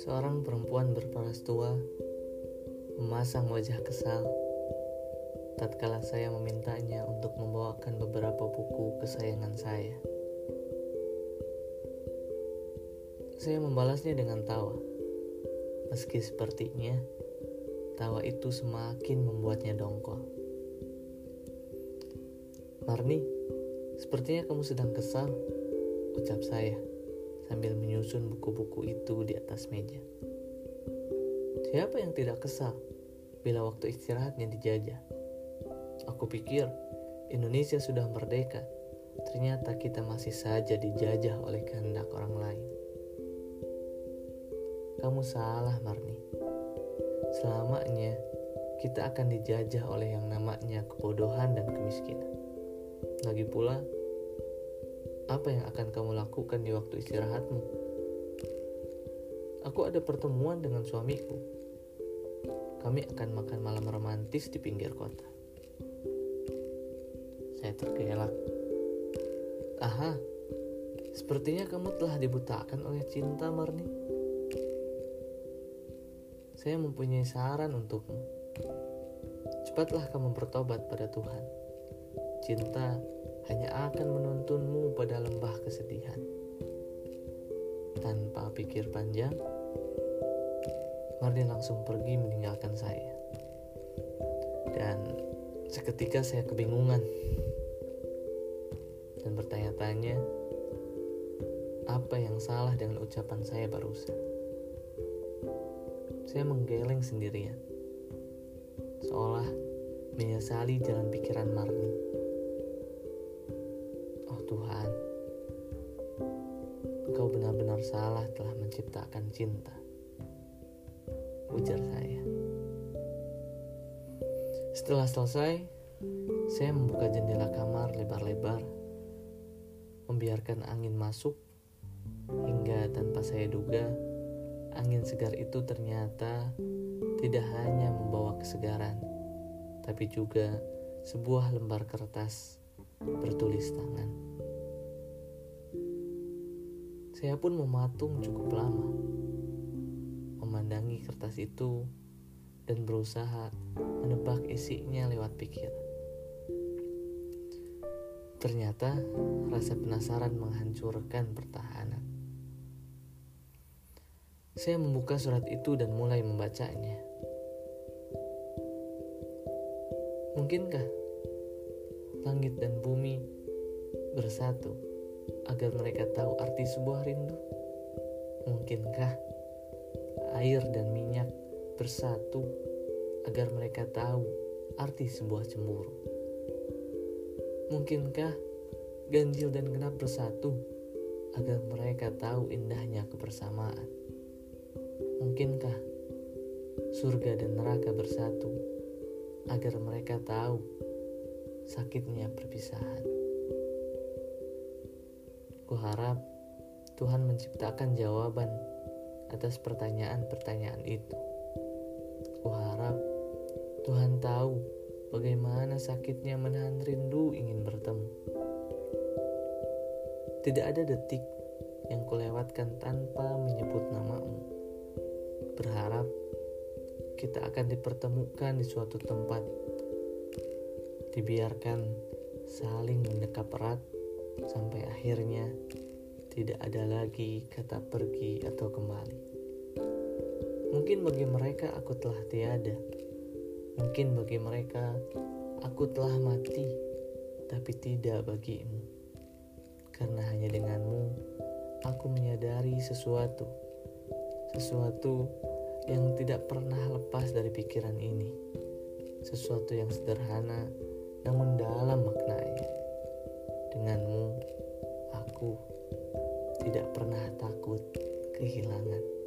Seorang perempuan berparas tua memasang wajah kesal tatkala saya memintanya untuk membawakan beberapa buku kesayangan saya. Saya membalasnya dengan tawa. Meski sepertinya tawa itu semakin membuatnya dongkol. Marni, sepertinya kamu sedang kesal, ucap saya sambil menyusun buku-buku itu di atas meja. Siapa yang tidak kesal bila waktu istirahatnya dijajah? Aku pikir Indonesia sudah merdeka. Ternyata kita masih saja dijajah oleh kehendak orang lain. Kamu salah, Marni. Selamanya kita akan dijajah oleh yang namanya kebodohan dan kemiskinan. Lagi pula, apa yang akan kamu lakukan di waktu istirahatmu? Aku ada pertemuan dengan suamiku. Kami akan makan malam romantis di pinggir kota. Saya tergelak. Aha, sepertinya kamu telah dibutakan oleh cinta, Marni. Saya mempunyai saran untukmu. Cepatlah kamu bertobat pada Tuhan. Cinta hanya akan menuntunmu pada lembah kesedihan. Tanpa pikir panjang, Martin langsung pergi meninggalkan saya. Dan seketika saya kebingungan dan bertanya-tanya apa yang salah dengan ucapan saya barusan. Saya menggeleng sendirian, seolah menyesali jalan pikiran Marni. Tuhan, Engkau benar-benar salah telah menciptakan cinta. Ujar saya. Setelah selesai, saya membuka jendela kamar lebar-lebar, membiarkan angin masuk, hingga tanpa saya duga, angin segar itu ternyata tidak hanya membawa kesegaran, tapi juga sebuah lembar kertas bertulis tangan. Saya pun mematung cukup lama, memandangi kertas itu dan berusaha menebak isinya lewat pikiran. Ternyata rasa penasaran menghancurkan pertahanan. Saya membuka surat itu dan mulai membacanya. Mungkinkah langit dan bumi bersatu? Agar mereka tahu arti sebuah rindu? Mungkinkah air dan minyak bersatu agar mereka tahu arti sebuah cemburu? Mungkinkah ganjil dan genap bersatu agar mereka tahu indahnya kebersamaan? Mungkinkah surga dan neraka bersatu agar mereka tahu sakitnya perpisahan? Kuharap Tuhan menciptakan jawaban atas pertanyaan-pertanyaan itu. Kuharap Tuhan tahu bagaimana sakitnya menahan rindu ingin bertemu. Tidak ada detik yang kulewatkan tanpa menyebut namamu. Berharap kita akan dipertemukan di suatu tempat. Dibiarkan saling mendekap erat sampai akhirnya tidak ada lagi kata pergi atau kembali. Mungkin bagi mereka aku telah tiada. Mungkin bagi mereka aku telah mati, tapi tidak bagimu. Karena hanya denganmu aku menyadari sesuatu. Sesuatu yang tidak pernah lepas dari pikiran ini. Sesuatu yang sederhana namun dalam maknanya. Denganmu, aku tidak pernah takut kehilangan.